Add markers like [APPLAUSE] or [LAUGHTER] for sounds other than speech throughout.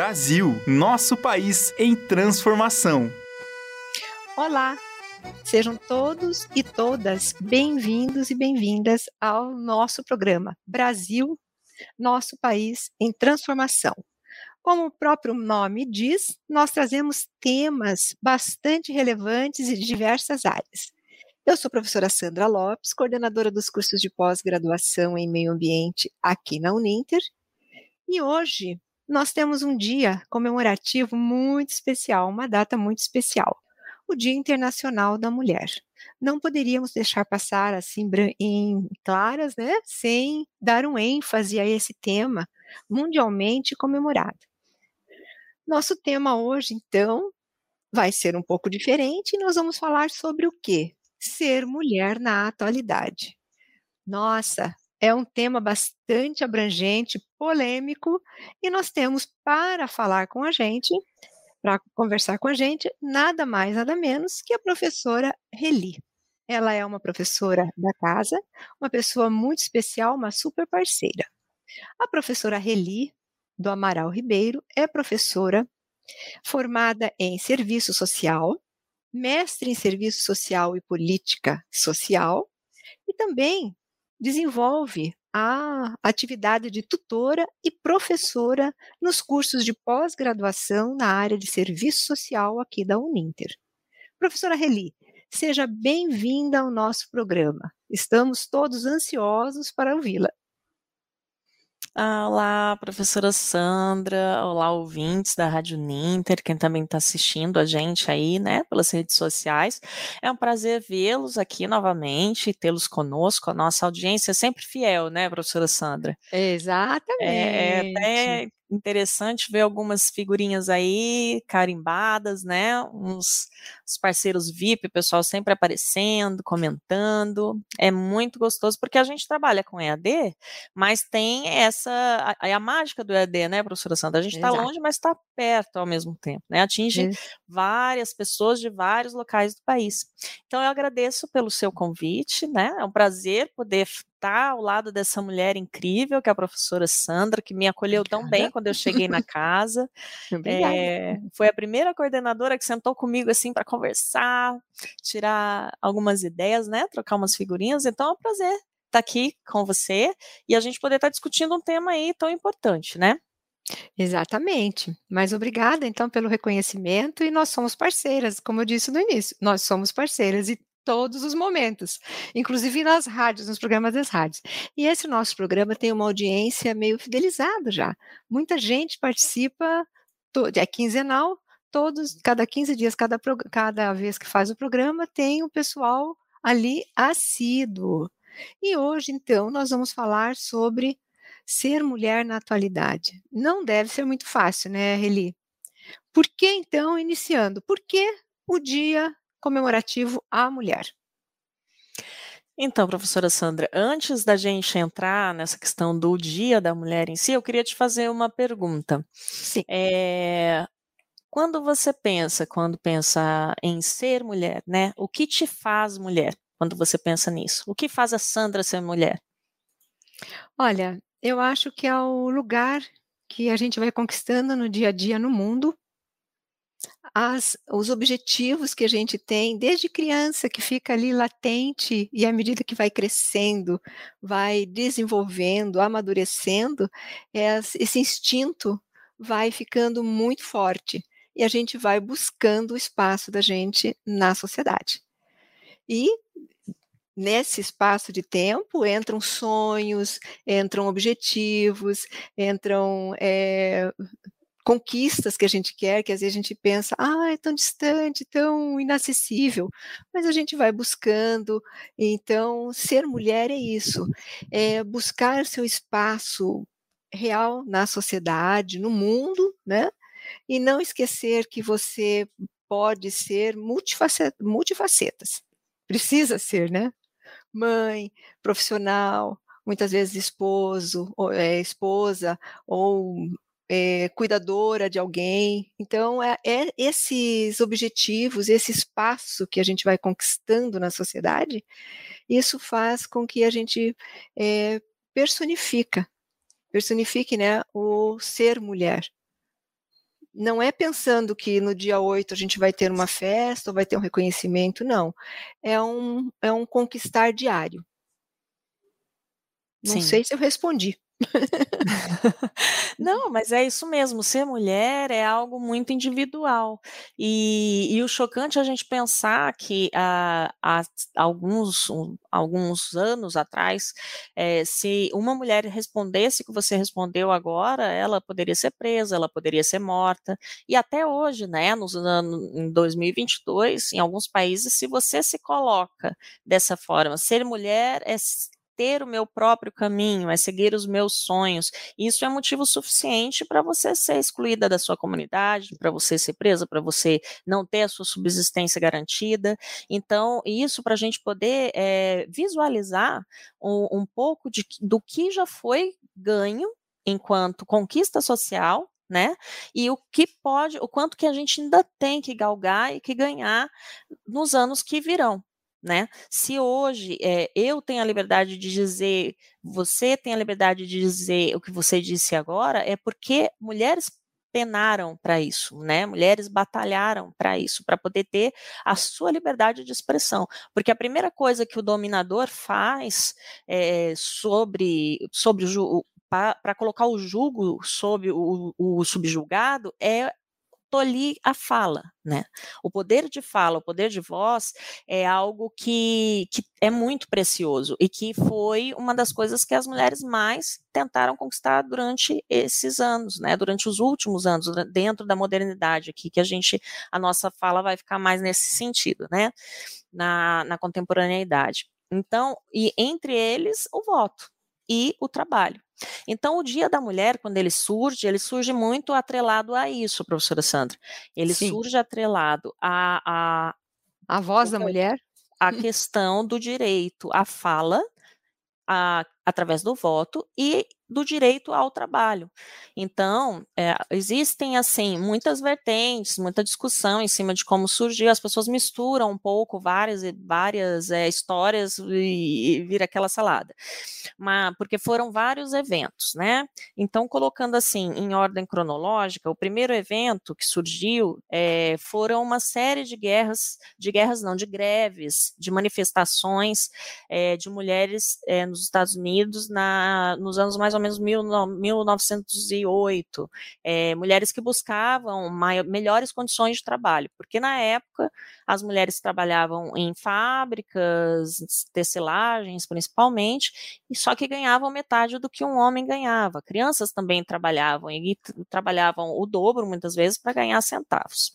Brasil, nosso país em transformação. Olá, sejam todos e todas bem-vindos e bem-vindas ao nosso programa Brasil, nosso país em transformação. Como o próprio nome diz, nós trazemos temas bastante relevantes e de diversas áreas. Eu sou a professora Sandra Lopes, coordenadora dos cursos de pós-graduação em meio ambiente aqui na Uninter, e hoje nós temos um dia comemorativo muito especial, uma data muito especial, o Dia Internacional da Mulher. Não poderíamos deixar passar assim em claras, né, sem dar um ênfase a esse tema mundialmente comemorado. Nosso tema hoje, então, vai ser um pouco diferente e nós vamos falar sobre o quê? Ser mulher na atualidade. Nossa, é um tema bastante abrangente, polêmico, e nós temos para falar com a gente, para conversar com a gente, nada mais, nada menos que a professora Reli. Ela é uma professora da casa, uma pessoa muito especial, uma super parceira. A professora Reli, do Amaral Ribeiro, é professora formada em serviço social, mestre em serviço social e política social, e também desenvolve a atividade de tutora e professora nos cursos de pós-graduação na área de serviço social aqui da Uninter. Professora Reli, seja bem-vinda ao nosso programa. Estamos todos ansiosos para ouvi-la. Ah, olá, professora Sandra, olá, ouvintes da Rádio Ninter, quem também está assistindo a gente aí, né, pelas redes sociais. É um prazer vê-los aqui novamente, tê-los conosco, a nossa audiência é sempre fiel, né, professora Sandra? Exatamente. É, é até interessante ver algumas figurinhas aí carimbadas, né? Uns, uns parceiros VIP, o pessoal sempre aparecendo, comentando. É muito gostoso porque a gente trabalha com EAD, mas tem essa a, a mágica do EAD, né, professora Sandra? A gente está longe, mas está perto ao mesmo tempo, né? Atinge várias pessoas de vários locais do país. Então eu agradeço pelo seu convite, né? É um prazer poder estar ao lado dessa mulher incrível, que é a professora Sandra, que me acolheu tão bem quando eu cheguei na casa. É, foi a primeira coordenadora que sentou comigo assim para conversar, tirar algumas ideias, né? Trocar umas figurinhas. Então é um prazer estar tá aqui com você e a gente poder estar tá discutindo um tema aí tão importante, né? Exatamente. Mas obrigada, então, pelo reconhecimento. E nós somos parceiras, como eu disse no início, nós somos parceiras e todos os momentos, inclusive nas rádios, nos programas das rádios. E esse nosso programa tem uma audiência meio fidelizada já. Muita gente participa, é quinzenal, todos, cada 15 dias, cada, cada vez que faz o programa, tem o pessoal ali assíduo. E hoje, então, nós vamos falar sobre ser mulher na atualidade. Não deve ser muito fácil, né, Reli? Por que, então, iniciando? Por que o dia comemorativo à mulher. Então, professora Sandra, antes da gente entrar nessa questão do Dia da Mulher em si, eu queria te fazer uma pergunta. Sim. É, quando você pensa, quando pensa em ser mulher, né? O que te faz mulher? Quando você pensa nisso, o que faz a Sandra ser mulher? Olha, eu acho que é o lugar que a gente vai conquistando no dia a dia no mundo as, os objetivos que a gente tem desde criança, que fica ali latente, e à medida que vai crescendo, vai desenvolvendo, amadurecendo, esse instinto vai ficando muito forte e a gente vai buscando o espaço da gente na sociedade. E nesse espaço de tempo entram sonhos, entram objetivos, entram é, conquistas que a gente quer, que às vezes a gente pensa, ah, é tão distante, tão inacessível, mas a gente vai buscando. Então, ser mulher é isso, é buscar seu espaço real na sociedade, no mundo, né? E não esquecer que você pode ser multifacetas. Precisa ser, né? Mãe, profissional, muitas vezes esposo, ou, é, esposa, ou é, cuidadora de alguém. Então, é, é, esses objetivos, esse espaço que a gente vai conquistando na sociedade, isso faz com que a gente é, personifica, personifique né, o ser mulher. não é pensando que no dia 8 a gente vai ter uma festa ou vai ter um reconhecimento, não. É um, é um conquistar diário. Não Sim. sei se eu respondi. [LAUGHS] [LAUGHS] Não, mas é isso mesmo. Ser mulher é algo muito individual. E, e o chocante é a gente pensar que há, há alguns, um, alguns anos atrás, é, se uma mulher respondesse o que você respondeu agora, ela poderia ser presa, ela poderia ser morta. E até hoje, né, nos anos em 2022, em alguns países, se você se coloca dessa forma, ser mulher é ter o meu próprio caminho, é seguir os meus sonhos. Isso é motivo suficiente para você ser excluída da sua comunidade, para você ser presa, para você não ter a sua subsistência garantida. Então, isso para a gente poder é, visualizar um, um pouco de, do que já foi ganho enquanto conquista social né? E o que pode, o quanto que a gente ainda tem que galgar e que ganhar nos anos que virão né? Se hoje é, eu tenho a liberdade de dizer, você tem a liberdade de dizer o que você disse agora, é porque mulheres penaram para isso, né? Mulheres batalharam para isso, para poder ter a sua liberdade de expressão. Porque a primeira coisa que o dominador faz é, sobre, sobre para colocar o jugo sobre o, o subjugado é tolir a fala, né? O poder de fala, o poder de voz é algo que, que é muito precioso e que foi uma das coisas que as mulheres mais tentaram conquistar durante esses anos, né? Durante os últimos anos, dentro da modernidade aqui, que a gente, a nossa fala vai ficar mais nesse sentido, né? Na, na contemporaneidade. Então, e entre eles, o voto e o trabalho. Então, o Dia da Mulher, quando ele surge, ele surge muito atrelado a isso, professora Sandra. Ele Sim. surge atrelado a, a. A voz da mulher? A [LAUGHS] questão do direito à fala, a, através do voto, e do direito ao trabalho. Então, é, existem, assim, muitas vertentes, muita discussão em cima de como surgiu, as pessoas misturam um pouco várias, várias é, histórias e, e vira aquela salada. Mas, porque foram vários eventos, né? Então, colocando assim, em ordem cronológica, o primeiro evento que surgiu é, foram uma série de guerras, de guerras não, de greves, de manifestações é, de mulheres é, nos Estados Unidos na, nos anos mais ou ou menos mil, 1908, é, mulheres que buscavam maior, melhores condições de trabalho, porque na época as mulheres trabalhavam em fábricas, tecelagens principalmente, e só que ganhavam metade do que um homem ganhava. Crianças também trabalhavam e trabalhavam o dobro muitas vezes para ganhar centavos.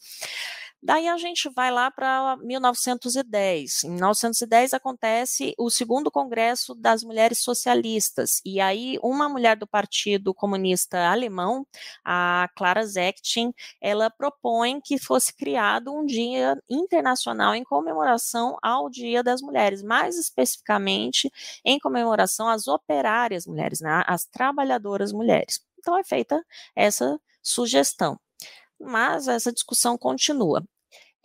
Daí a gente vai lá para 1910. Em 1910 acontece o segundo congresso das mulheres socialistas. E aí uma mulher do Partido Comunista Alemão, a Clara Zetkin, ela propõe que fosse criado um dia internacional em comemoração ao Dia das Mulheres, mais especificamente em comemoração às operárias mulheres, né, às trabalhadoras mulheres. Então é feita essa sugestão mas essa discussão continua.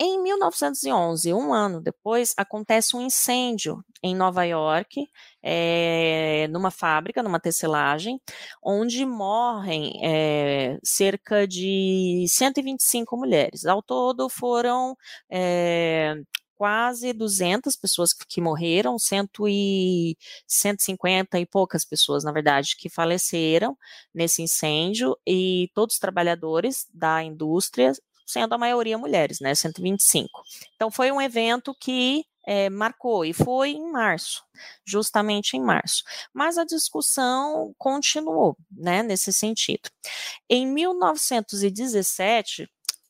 Em 1911, um ano depois, acontece um incêndio em Nova York, é, numa fábrica, numa tecelagem, onde morrem é, cerca de 125 mulheres. Ao todo, foram é, quase 200 pessoas que, morreram, cento e, 150 e poucas pessoas, na verdade, que faleceram nesse incêndio, e todos os trabalhadores da indústria sendo a maioria mulheres, né, 125. Então foi um evento que é, marcou e foi em março, justamente em março. Mas a discussão continuou, né, nesse sentido. Em 1917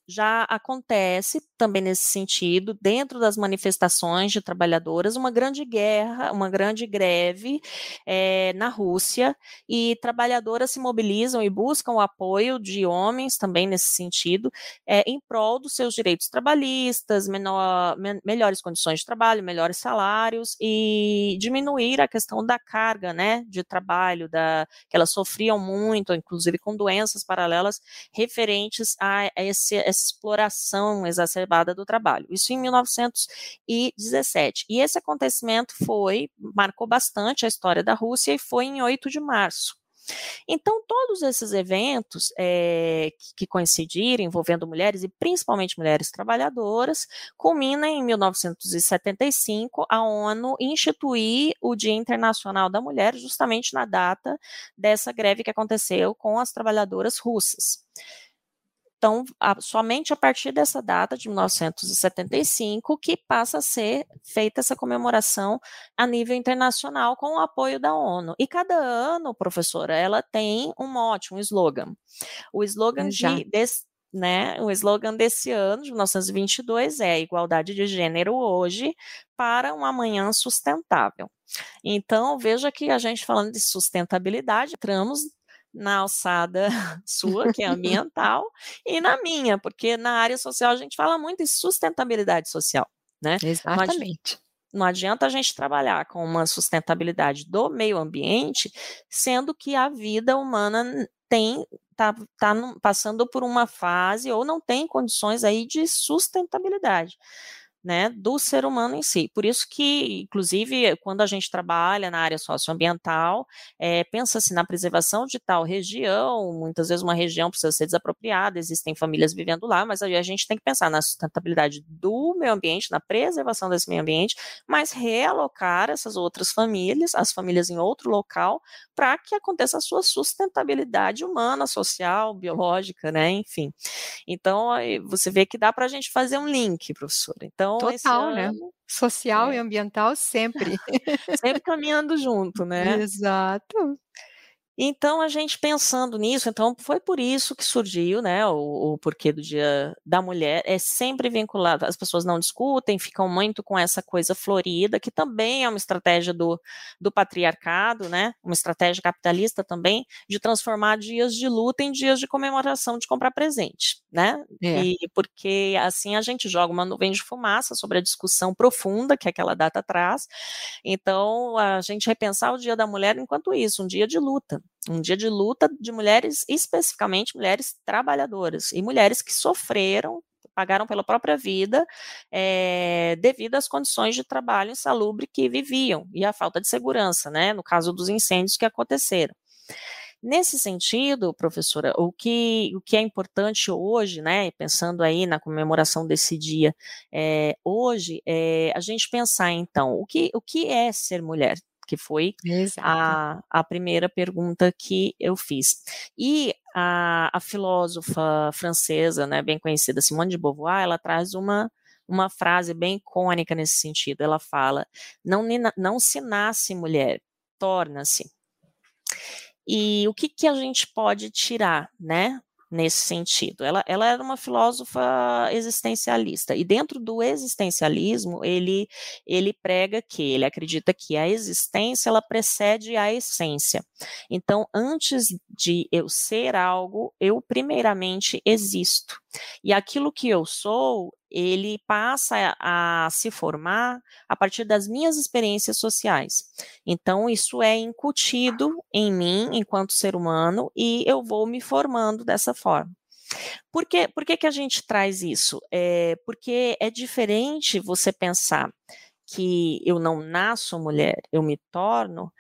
já acontece também nesse sentido, dentro das manifestações de trabalhadoras, uma grande guerra, uma grande greve é, na Rússia, e trabalhadoras se mobilizam e buscam o apoio de homens também nesse sentido, é, em prol dos seus direitos trabalhistas, menor, me, melhores condições de trabalho, melhores salários e diminuir a questão da carga né, de trabalho, da, que elas sofriam muito, inclusive com doenças paralelas referentes a esse, essa exploração exacerbada do trabalho. Isso em 1917. E esse acontecimento foi, marcou bastante a história da Rússia e foi em 8 de março. Então, todos esses eventos é, que coincidirem envolvendo mulheres, e principalmente mulheres trabalhadoras, culminam em 1975, a ONU instituir o Dia Internacional da Mulher, justamente na data dessa greve que aconteceu com as trabalhadoras russas. Então, a, somente a partir dessa data, de 1975, que passa a ser feita essa comemoração a nível internacional com o apoio da ONU. E cada ano, professora, ela tem um mote, um slogan. O slogan de, desse, né, o slogan desse ano, de 1922, é igualdade de gênero hoje para um amanhã sustentável. Então, veja que a gente falando de sustentabilidade, entramos na alçada [LAUGHS] sua, que é ambiental, e na minha, porque na área social a gente fala muito em sustentabilidade social, né? Exatamente. Não adianta a gente trabalhar com uma sustentabilidade do meio ambiente, sendo que a vida humana tem tá, tá passando por uma fase ou não tem condições aí de sustentabilidade né, do ser humano em si. Por isso que, inclusive, quando a gente trabalha na área socioambiental, é, pensa-se na preservação de tal região, muitas vezes uma região precisa ser desapropriada, existem famílias vivendo lá, mas aí a gente tem que pensar na sustentabilidade do meio ambiente, na preservação desse meio ambiente, mas realocar essas outras famílias, as famílias em outro local, para que aconteça a sua sustentabilidade humana, social, biológica, né, enfim. Então, você vê que dá para a gente fazer um link, professora. Então, então, Total, né? Social é. e ambiental sempre. [LAUGHS] sempre caminhando junto, [LAUGHS] né? Exato. Então, a gente pensando nisso, então foi por isso que surgiu, né, o, o, porquê do Dia da Mulher, é sempre vinculado, as pessoas não discutem, ficam muito com essa coisa florida, que também é uma estratégia do, do patriarcado, né, uma estratégia capitalista também, de transformar dias de luta em dias de comemoração, de comprar presente, né, é. e porque assim a gente joga uma nuvem de fumaça sobre a discussão profunda que aquela data traz, então a gente repensar o Dia da Mulher enquanto isso, um dia de luta, um dia de luta de mulheres, especificamente mulheres trabalhadoras e mulheres que sofreram, pagaram pela própria vida é, devido às condições de trabalho insalubre que viviam e a falta de segurança, né, no caso dos incêndios que aconteceram. Nesse sentido, professora, o que, o que é importante hoje, né, pensando aí na comemoração desse dia, é, hoje, é a gente pensar, então, o que, o que é ser mulher? que foi a, a primeira pergunta que eu fiz. E a, a filósofa francesa, né, bem conhecida, Simone de Beauvoir, ela traz uma, uma frase bem icônica nesse sentido. Ela fala: não, não se nasce mulher, torna-se. E o que, que a gente pode tirar, né, nesse sentido. Ela, ela era uma filósofa existencialista, e dentro do existencialismo, ele, ele prega que, ele acredita que a existência, ela precede a essência. Então, antes de eu ser algo, eu primeiramente existo. E aquilo que eu sou, ele passa a se formar a partir das minhas experiências sociais. Então, isso é incutido em mim enquanto ser humano e eu vou me formando dessa forma. Por que, por que, que a gente traz isso? É porque é diferente você pensar que eu não nasço mulher, eu me torno,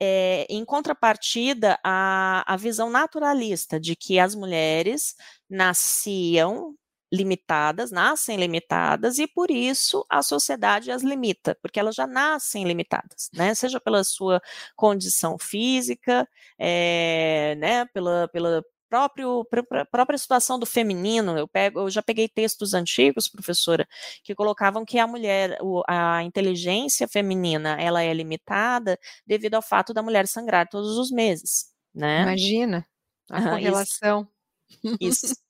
é, em contrapartida, a, a visão naturalista de que as mulheres nasciam limitadas, nascem limitadas, e por isso a sociedade as limita, porque elas já nascem limitadas, né? Seja pela sua condição física, é, né? Pela, pela próprio, própria situação do feminino, eu, pego, eu já peguei textos antigos, professora, que colocavam que a mulher, a inteligência feminina, ela é limitada devido ao fato da mulher sangrar todos os meses, né? Imagina a correlação. Isso,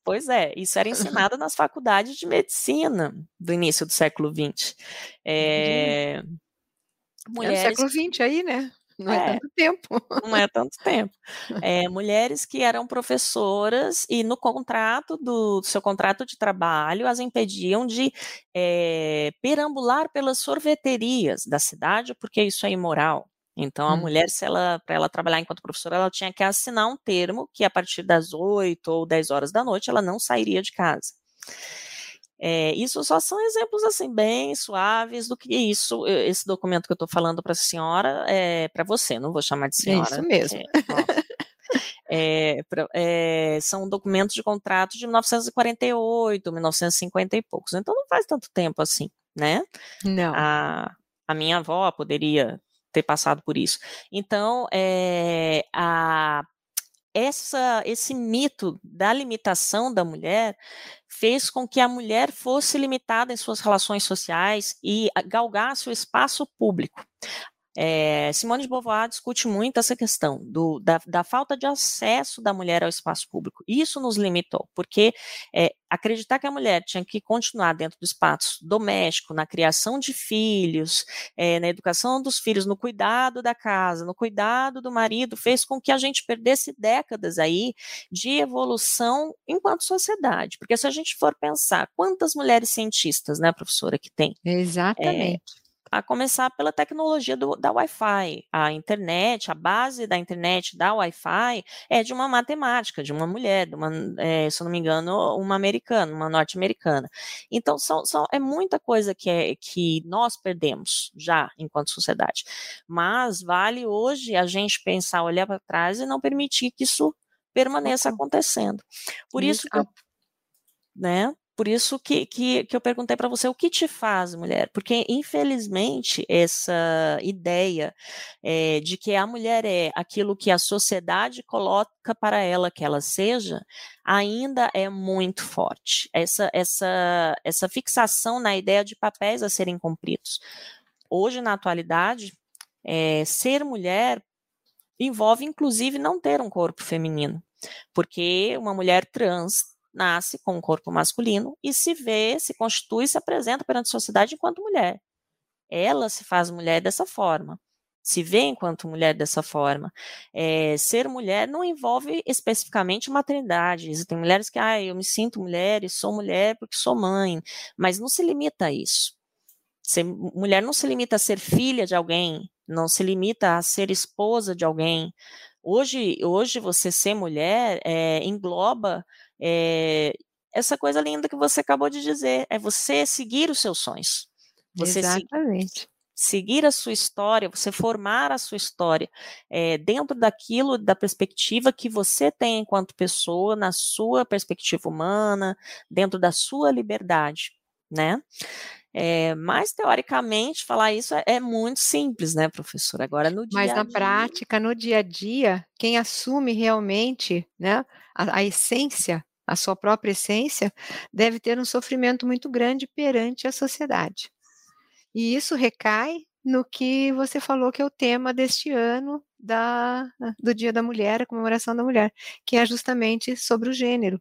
pois é, isso era ensinado nas faculdades de medicina do início do século XX. É, mulheres... é século XX aí, né? Não é, é, tanto tempo. [LAUGHS] Não é tanto tempo. É, mulheres que eram professoras e no contrato do, do seu contrato de trabalho as impediam de é, perambular pelas sorveterias da cidade, porque isso é imoral. Então, a hum. mulher, se ela, para ela trabalhar enquanto professora, ela tinha que assinar um termo que a partir das 8 ou 10 horas da noite ela não sairia de casa. É, isso só são exemplos assim bem suaves do que isso. Esse documento que eu estou falando para a senhora é para você, não vou chamar de senhora. É isso mesmo. É, É, é, são documentos de contrato de 1948, 1950 e poucos. Então não faz tanto tempo assim, né? Não. A, a minha avó poderia ter passado por isso. Então, é, a, essa, esse mito da limitação da mulher fez com que a mulher fosse limitada em suas relações sociais e galgasse o espaço público. É, Simone de Beauvoir discute muito essa questão do, da, da, falta de acesso da mulher ao espaço público. Isso nos limitou, porque é, acreditar que a mulher tinha que continuar dentro do espaço doméstico, na criação de filhos, é, na educação dos filhos, no cuidado da casa, no cuidado do marido, fez com que a gente perdesse décadas aí de evolução enquanto sociedade. Porque se a gente for pensar quantas mulheres cientistas, né, professora, que tem? Exatamente a começar pela tecnologia do, da Wi-Fi. A internet, a base da internet da Wi-Fi é de uma matemática, de uma mulher, de uma, é, se eu não me engano, uma americana, uma norte-americana. Então, são, são, é muita coisa que, é, que nós perdemos já enquanto sociedade. Mas vale hoje a gente pensar, olhar para trás e não permitir que isso permaneça acontecendo. Por isso que eu, né? Por isso que, que, que eu perguntei para você o que te faz mulher, porque infelizmente essa ideia é, de que a mulher é aquilo que a sociedade coloca para ela que ela seja, ainda é muito forte. Essa, essa, essa fixação na ideia de papéis a serem cumpridos. Hoje, na atualidade, é, ser mulher envolve inclusive não ter um corpo feminino, porque uma mulher trans nasce com um corpo masculino e se vê, se constitui, se apresenta perante a sociedade enquanto mulher. Ela se faz mulher dessa forma, se vê enquanto mulher dessa forma. É, ser mulher não envolve especificamente maternidade. Existem mulheres que, ah, eu me sinto mulher e sou mulher porque sou mãe, mas não se limita a isso. Ser mulher não se limita a ser filha de alguém, não se limita a ser esposa de alguém. Hoje, hoje você ser mulher é, engloba é, essa coisa linda que você acabou de dizer, é você seguir os seus sonhos. Você Exatamente. seguir a sua história, você formar a sua história é, dentro daquilo, da perspectiva que você tem enquanto pessoa, na sua perspectiva humana, dentro da sua liberdade, né? É, mas, teoricamente, falar isso é, é, muito simples, né, professora? Agora, no dia Mas, na dia... prática, no dia a dia, quem assume realmente né, a, a essência, a sua própria essência, deve ter um sofrimento muito grande perante a sociedade. E isso recai no que você falou que é o tema deste ano da, do Dia da Mulher, a comemoração da mulher, que é justamente sobre o gênero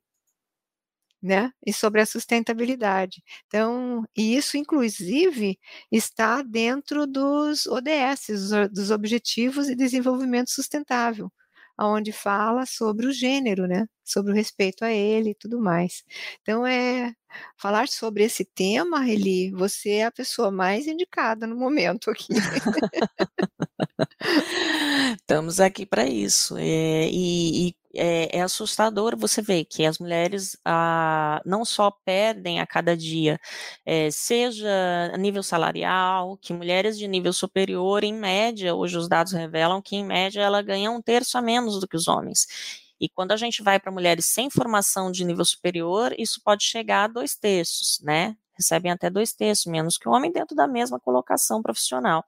né? E sobre a sustentabilidade. Então, e isso, inclusive, está dentro dos ODS, dos Objetivos de Desenvolvimento Sustentável, onde fala sobre o gênero, né? Sobre o respeito a ele e tudo mais. Então, é falar sobre esse tema, Eli, você é a pessoa mais indicada no momento aqui. [LAUGHS] Estamos aqui para isso. É, e, e é, é, assustador você ver que as mulheres ah, não só perdem a cada dia, é, seja a nível salarial, que mulheres de nível superior, em média, hoje os dados revelam que, em média, ela ganha um terço a menos do que os homens. E quando a gente vai para mulheres sem formação de nível superior, isso pode chegar a dois terços, né? Recebem até dois terços menos que o homem dentro da mesma colocação profissional.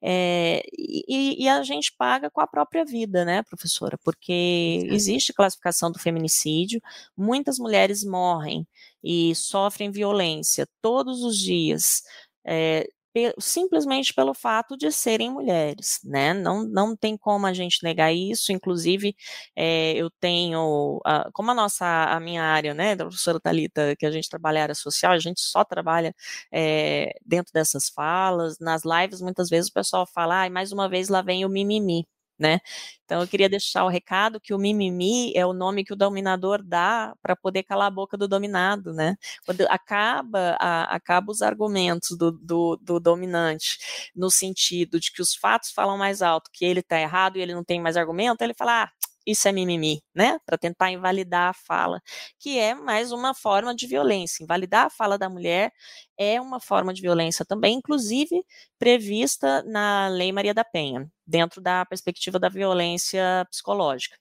É, e, e, a gente paga com a própria vida, né, professora? Porque existe classificação do feminicídio, muitas mulheres morrem e sofrem violência todos os dias. É, simplesmente pelo fato de serem mulheres, né? Não, não tem como a gente negar isso. Inclusive, é, eu tenho, a, como a nossa, a minha área, né, da professora Talita, que a gente trabalha área social, a gente só trabalha é, dentro dessas falas. Nas lives, muitas vezes o pessoal fala, ah, mais uma vez lá vem o mimimi né? Então eu queria deixar o recado que o mimimi é o nome que o dominador dá para poder calar a boca do dominado, né? Quando acaba, a, acaba os argumentos do, do, do, dominante no sentido de que os fatos falam mais alto, que ele está errado e ele não tem mais argumento, ele fala, ah, isso é mimimi, né? Para tentar invalidar a fala, que é mais uma forma de violência. Invalidar a fala da mulher é uma forma de violência também, inclusive prevista na Lei Maria da Penha, dentro da perspectiva da violência psicológica.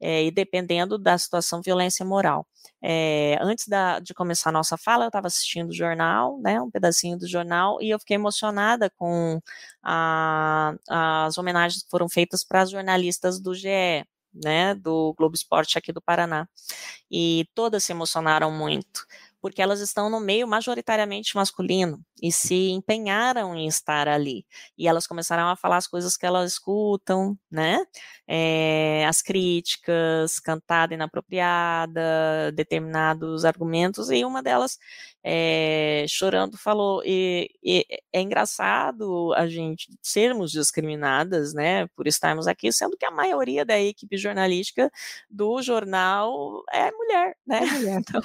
é, e dependendo da situação, violência moral. É, antes da, de começar a nossa fala, eu estava assistindo o jornal, né, um pedacinho do jornal, e eu fiquei emocionada com a, as homenagens que foram feitas para as jornalistas do GE, né, do Globo Esporte aqui do Paraná. E todas se emocionaram muito porque elas estão no meio majoritariamente masculino e se empenharam em estar ali. E elas começaram a falar as coisas que elas escutam, né? É, as críticas, cantada inapropriada, determinados argumentos, e uma delas, é, chorando, falou: e, e, é engraçado a gente sermos discriminadas, né, por estarmos aqui, sendo que a maioria da equipe jornalística do jornal é mulher, né? É mulher. [LAUGHS] Então,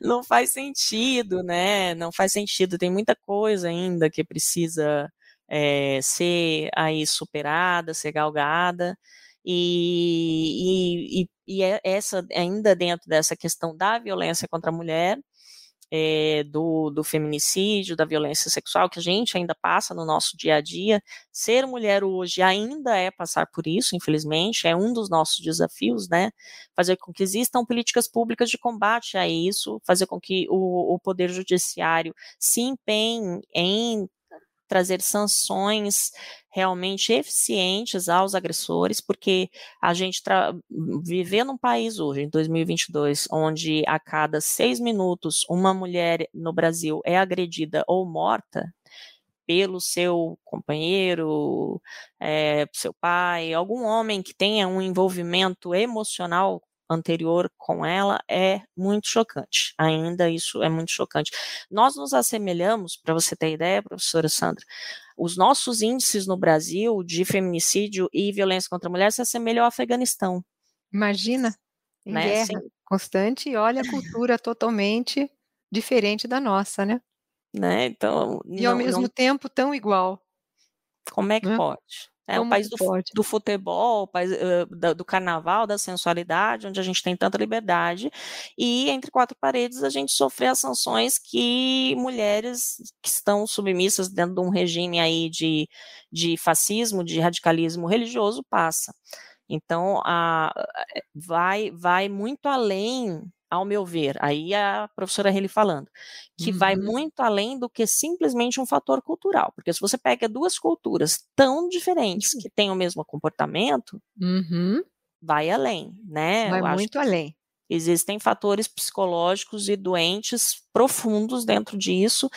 não faz sentido, né? Não faz sentido. Tem muita coisa ainda que precisa é, ser aí superada, ser galgada. E, e, e, é essa ainda dentro dessa questão da violência contra a mulher, é, do, do, feminicídio, da violência sexual, que a gente ainda passa no nosso dia a dia. Ser mulher hoje ainda é passar por isso, infelizmente, é um dos nossos desafios, né? Fazer com que existam políticas públicas de combate a isso, fazer com que o, o Poder Judiciário se empenhe em trazer sanções realmente eficientes aos agressores, porque a gente viver num país hoje, em 2022, onde a cada seis minutos uma mulher no Brasil é agredida ou morta pelo seu companheiro, é, seu pai, algum homem que tenha um envolvimento emocional anterior com ela é muito chocante. Ainda isso é muito chocante. Nós nos assemelhamos, para você ter ideia, professora Sandra, os nossos índices no Brasil de feminicídio e violência contra a mulher se assemelham ao Afeganistão. Imagina, em né? guerra Sim. constante e olha a cultura totalmente diferente da nossa, né? né? Então, e não, ao mesmo não... tempo tão igual. Como é que né? pode? É o país do, do, futebol, o país uh, do carnaval, da sensualidade, onde a gente tem tanta liberdade, e entre quatro paredes a gente sofre as sanções que mulheres que estão submissas dentro de um regime aí de, de fascismo, de radicalismo religioso, passa. Então, a, vai, vai muito além ao meu ver, aí a professora Reli falando, que uhum. vai muito além do que simplesmente um fator cultural, porque se você pega duas culturas tão diferentes que têm o mesmo comportamento, uhum. vai além, né? Vai muito além. Existem fatores psicológicos e doentes profundos dentro disso.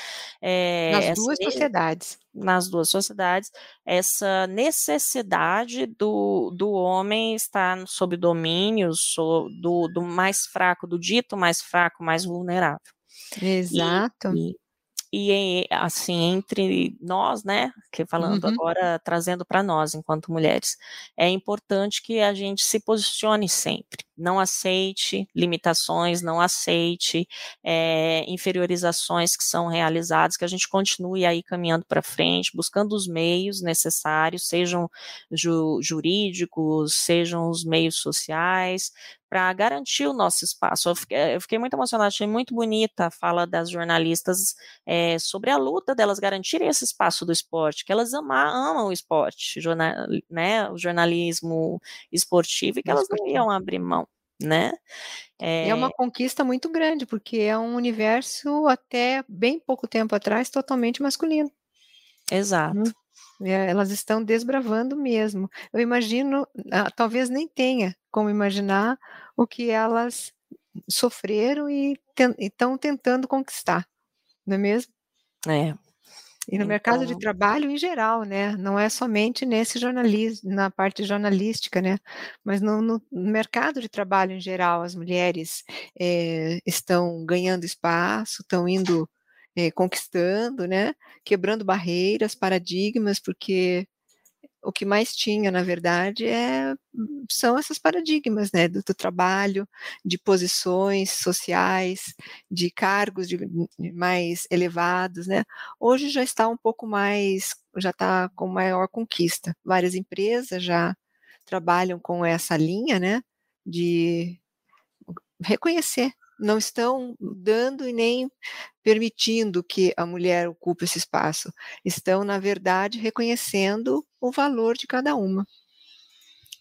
É, nas duas sociedades. Nas duas sociedades, essa necessidade do, do homem estar sob domínio so, do, do mais fraco, do dito mais fraco, mais vulnerável. Exato. E, e, e assim entre nós, né, que falando uhum. agora trazendo para nós enquanto mulheres, é importante que a gente se posicione sempre, não aceite limitações, não aceite é, inferiorizações que são realizadas, que a gente continue aí caminhando para frente, buscando os meios necessários, sejam ju jurídicos, sejam os meios sociais, para garantir o nosso espaço. Eu fiquei, eu fiquei, muito emocionada, achei muito bonita a fala das jornalistas é, sobre a luta delas garantirem esse espaço do esporte, que elas amam, amam o esporte, jornal, né, o jornalismo esportivo, e que elas não iam abrir mão. Né? É... é uma conquista muito grande, porque é um universo até bem pouco tempo atrás totalmente masculino. Exato. Hum. Elas estão desbravando mesmo. Eu imagino, ah, talvez nem tenha como imaginar o que elas sofreram e estão tentando conquistar, não é mesmo? É. E no então... mercado de trabalho em geral, né? Não é somente nesse jornalismo, na parte jornalística, né? Mas no, no mercado de trabalho em geral, as mulheres é, estão ganhando espaço, estão indo é, conquistando, né? Quebrando barreiras, paradigmas, porque o que mais tinha, na verdade, é, são esses paradigmas, né, do, do trabalho, de posições sociais, de cargos de, de mais elevados, né. Hoje já está um pouco mais, já está com maior conquista. Várias empresas já trabalham com essa linha, né, de reconhecer não estão dando e nem permitindo que a mulher ocupe esse espaço. Estão, na verdade, reconhecendo o valor de cada uma.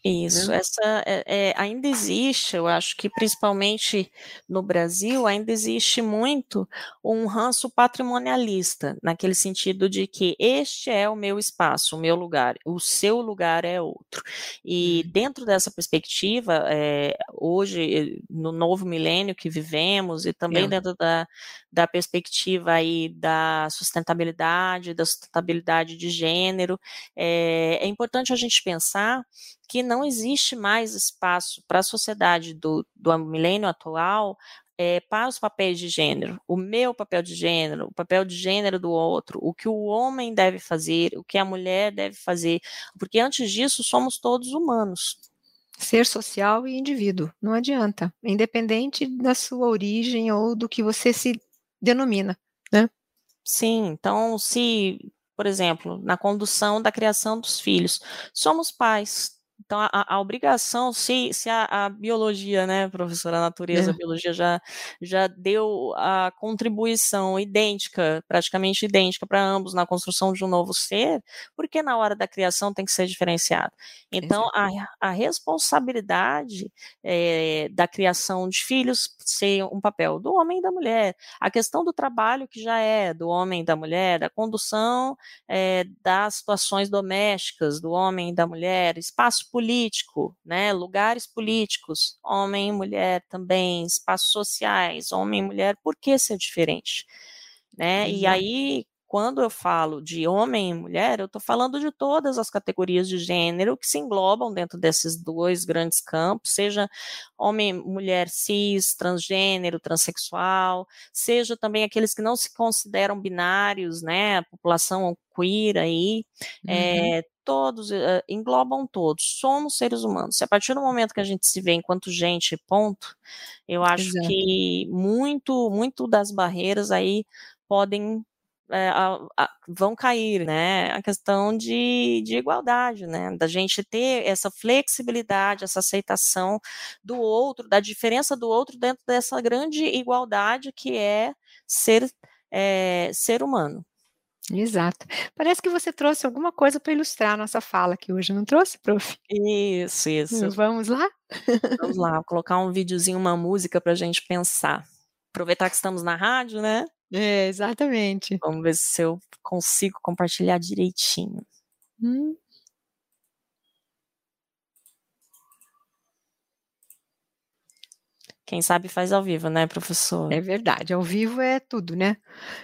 Isso, né? essa é, é, ainda existe, eu acho que principalmente no Brasil, ainda existe muito um ranço patrimonialista, naquele sentido de que este é o meu espaço, o meu lugar, o seu lugar é outro. E uhum. dentro dessa perspectiva, é, hoje, no novo milênio que vivemos, e também é. dentro da, da perspectiva aí da sustentabilidade, da sustentabilidade de gênero, é, é importante a gente pensar que não existe mais espaço para a sociedade do, do milênio atual é, para os papéis de gênero, o meu papel de gênero, o papel de gênero do outro, o que o homem deve fazer, o que a mulher deve fazer, porque antes disso somos todos humanos. Ser social e indivíduo, não adianta, independente da sua origem ou do que você se denomina, né? Sim, então se, por exemplo, na condução da criação dos filhos, somos pais, então, a, a, obrigação, se, se a, a, biologia, né, professora, a natureza, é. a biologia já, já deu a contribuição idêntica, praticamente idêntica para ambos na construção de um novo ser, porque na hora da criação tem que ser diferenciado? Então, a, a responsabilidade é, da criação de filhos ser um papel do homem e da mulher, a questão do trabalho que já é do homem e da mulher, da condução é, das situações domésticas do homem e da mulher, espaço político, né, lugares políticos, homem e mulher também, espaços sociais, homem e mulher, por que ser diferente? Né? E aí, quando eu falo de homem e mulher, eu estou falando de todas as categorias de gênero que se englobam dentro desses dois grandes campos, seja homem, mulher cis, transgênero, transexual, seja também aqueles que não se consideram binários, né, a população queer aí, uhum. é, todos, uh, englobam todos, somos seres humanos. Se a partir do momento que a gente se vê enquanto gente, ponto, eu acho Exato. que muito, muito das barreiras aí podem é, a, a, vão cair, né? A questão de, de igualdade, né? Da gente ter essa flexibilidade, essa aceitação do outro, da diferença do outro dentro dessa grande igualdade que é ser, é, ser humano. Exato. Parece que você trouxe alguma coisa para ilustrar a nossa fala aqui hoje, não trouxe, prof? Isso, isso. Vamos lá? Vamos lá, vou colocar um videozinho, uma música para a gente pensar. Aproveitar que estamos na rádio, né? É, exatamente. Vamos ver se eu consigo compartilhar direitinho. Hum. Quem sabe faz ao vivo, né, professor? É verdade, ao vivo é tudo, né?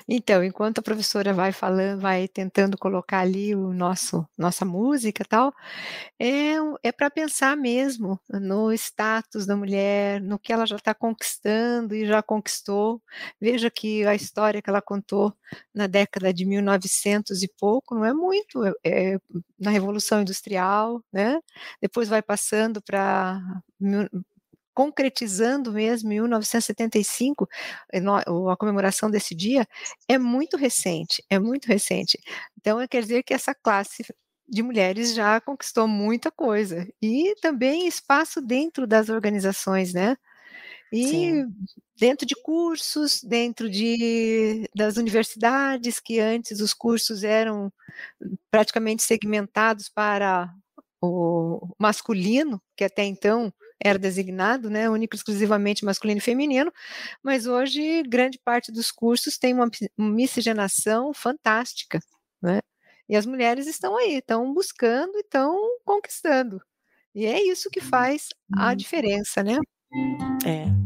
Então, enquanto a professora vai falando, vai tentando colocar ali o nosso nossa música, tal, é é para pensar mesmo no status da mulher, no que ela já está conquistando e já conquistou. Veja que a história que ela contou na década de 1900 e pouco não é muito, é, é na Revolução Industrial, né? Depois vai passando para concretizando mesmo em 1975, eh, a comemoração desse dia, é muito recente, é muito recente. Então, quer dizer que essa classe de mulheres já conquistou muita coisa e também espaço dentro das organizações, né? E Sim. dentro de cursos, dentro de, das universidades, que antes os cursos eram praticamente segmentados para o masculino, que até então era designado, né, único exclusivamente masculino e feminino, mas hoje grande parte dos cursos tem uma miscigenação fantástica, né? E as mulheres estão aí, estão buscando e estão conquistando. E é isso que faz a uhum. diferença, né? É.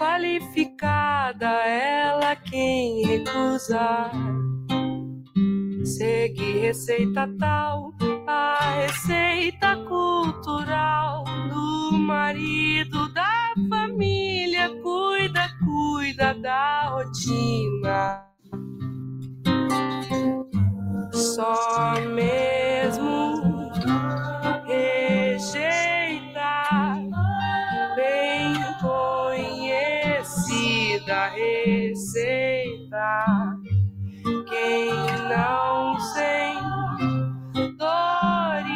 qualificada ela quem recusar. Segue receita tal, a receita cultural do marido da família. Cuida, cuida da rotina. Só mesmo a receita. Quem não sente dores,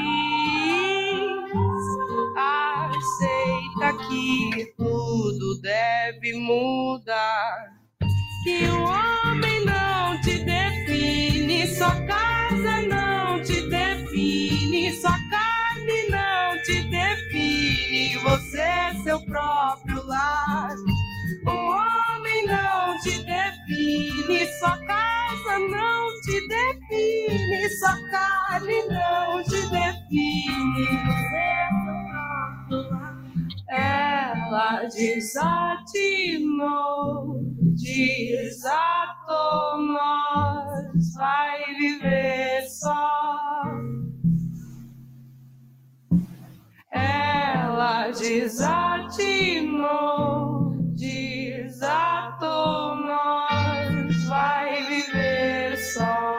aceita que tudo deve mudar. Que o homem não te define, sua casa não te define, sua carne não te define, você é seu próprio lar. define, sua casa não te define, sua carne não te define. Ela desatinou, desatou nós, vai viver só. Ela desatinou, desatou nós vai viver só.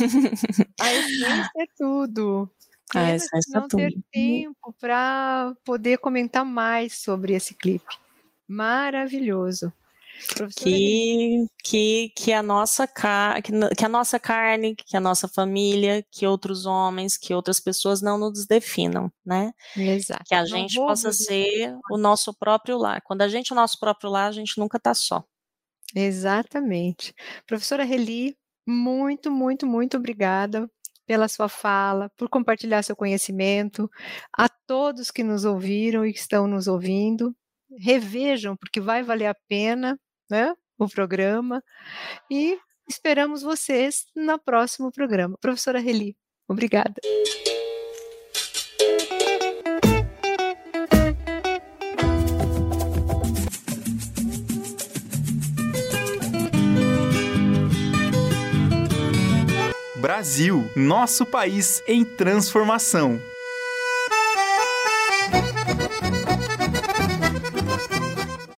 [LAUGHS] A essência é tudo. A essência é não ter tudo. tempo para poder comentar mais sobre esse clipe. Maravilhoso. Que, que, que, a nossa que, a nossa carne, que a nossa família, que outros homens, que outras pessoas não nos definam, né? Exato. Que a Não gente possa ser o nosso próprio lar. Quando a gente é o nosso próprio lar, a gente nunca tá só. Exatamente. Professora Reli, muito, muito, muito obrigada pela sua fala, por compartilhar seu conhecimento. A todos que nos ouviram e que estão nos ouvindo, revejam, porque vai valer a pena, né, o programa. E esperamos vocês no próximo programa. Professora Reli, obrigada. Brasil, nosso país em transformação.